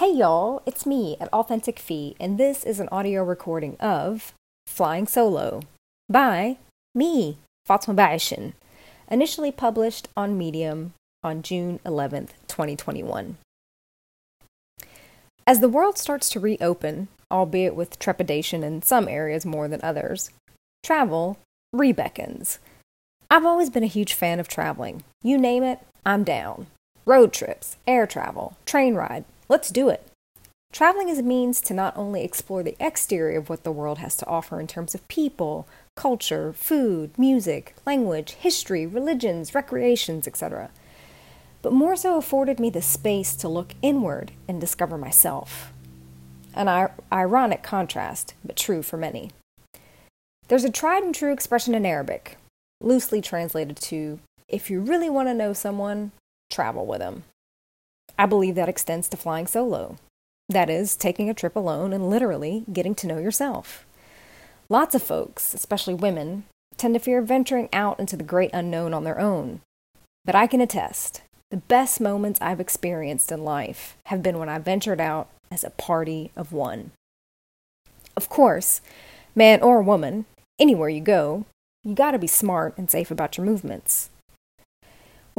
Hey y'all, it's me at Authentic Fee, and this is an audio recording of Flying Solo by me, Fatma Baishin, initially published on Medium on June 11th, 2021. As the world starts to reopen, albeit with trepidation in some areas more than others, travel rebeckons. I've always been a huge fan of traveling. You name it, I'm down. Road trips, air travel, train ride, Let's do it. Traveling is a means to not only explore the exterior of what the world has to offer in terms of people, culture, food, music, language, history, religions, recreations, etc., but more so afforded me the space to look inward and discover myself. An ir- ironic contrast, but true for many. There's a tried and true expression in Arabic, loosely translated to if you really want to know someone, travel with them. I believe that extends to flying solo. That is, taking a trip alone and literally getting to know yourself. Lots of folks, especially women, tend to fear venturing out into the great unknown on their own. But I can attest, the best moments I've experienced in life have been when I ventured out as a party of one. Of course, man or woman, anywhere you go, you gotta be smart and safe about your movements.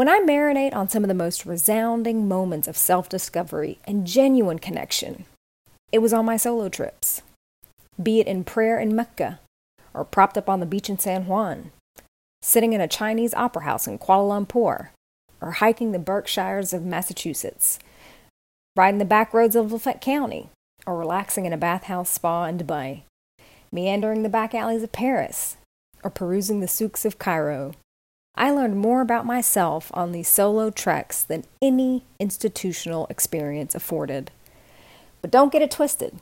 When I marinate on some of the most resounding moments of self discovery and genuine connection, it was on my solo trips. Be it in prayer in Mecca, or propped up on the beach in San Juan, sitting in a Chinese opera house in Kuala Lumpur, or hiking the Berkshires of Massachusetts, riding the back roads of Lafayette County, or relaxing in a bathhouse spa in Dubai, meandering the back alleys of Paris, or perusing the souks of Cairo, I learned more about myself on these solo treks than any institutional experience afforded. But don't get it twisted.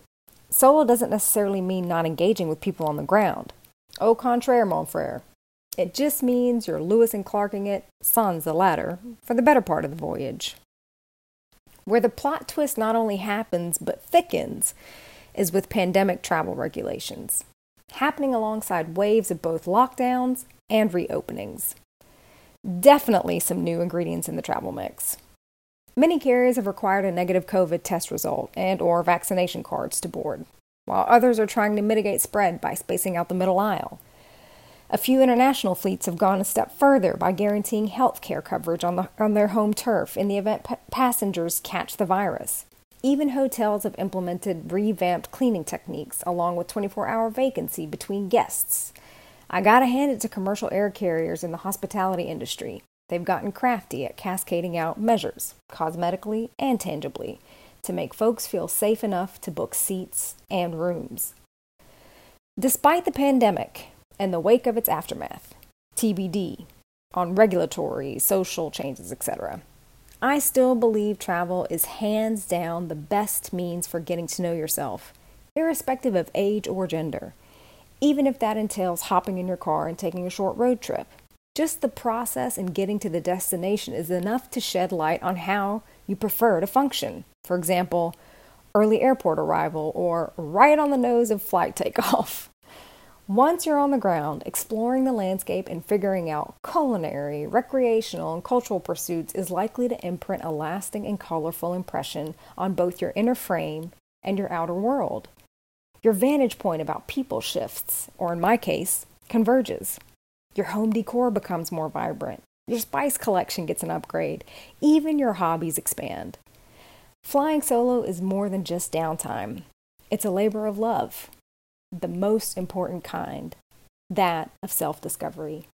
Solo doesn't necessarily mean not engaging with people on the ground. Au contraire, mon frere. It just means you're Lewis and Clarking it, sans the latter, for the better part of the voyage. Where the plot twist not only happens but thickens is with pandemic travel regulations, happening alongside waves of both lockdowns and reopenings. Definitely some new ingredients in the travel mix. Many carriers have required a negative COVID test result and or vaccination cards to board, while others are trying to mitigate spread by spacing out the middle aisle. A few international fleets have gone a step further by guaranteeing health care coverage on, the, on their home turf in the event passengers catch the virus. Even hotels have implemented revamped cleaning techniques along with 24 hour vacancy between guests I gotta hand it to commercial air carriers in the hospitality industry. They've gotten crafty at cascading out measures, cosmetically and tangibly, to make folks feel safe enough to book seats and rooms. Despite the pandemic and the wake of its aftermath, TBD, on regulatory, social changes, etc., I still believe travel is hands down the best means for getting to know yourself, irrespective of age or gender even if that entails hopping in your car and taking a short road trip. Just the process and getting to the destination is enough to shed light on how you prefer to function. For example, early airport arrival or right on the nose of flight takeoff. Once you're on the ground, exploring the landscape and figuring out culinary, recreational, and cultural pursuits is likely to imprint a lasting and colorful impression on both your inner frame and your outer world. Your vantage point about people shifts, or in my case, converges. Your home decor becomes more vibrant. Your spice collection gets an upgrade. Even your hobbies expand. Flying solo is more than just downtime, it's a labor of love, the most important kind, that of self discovery.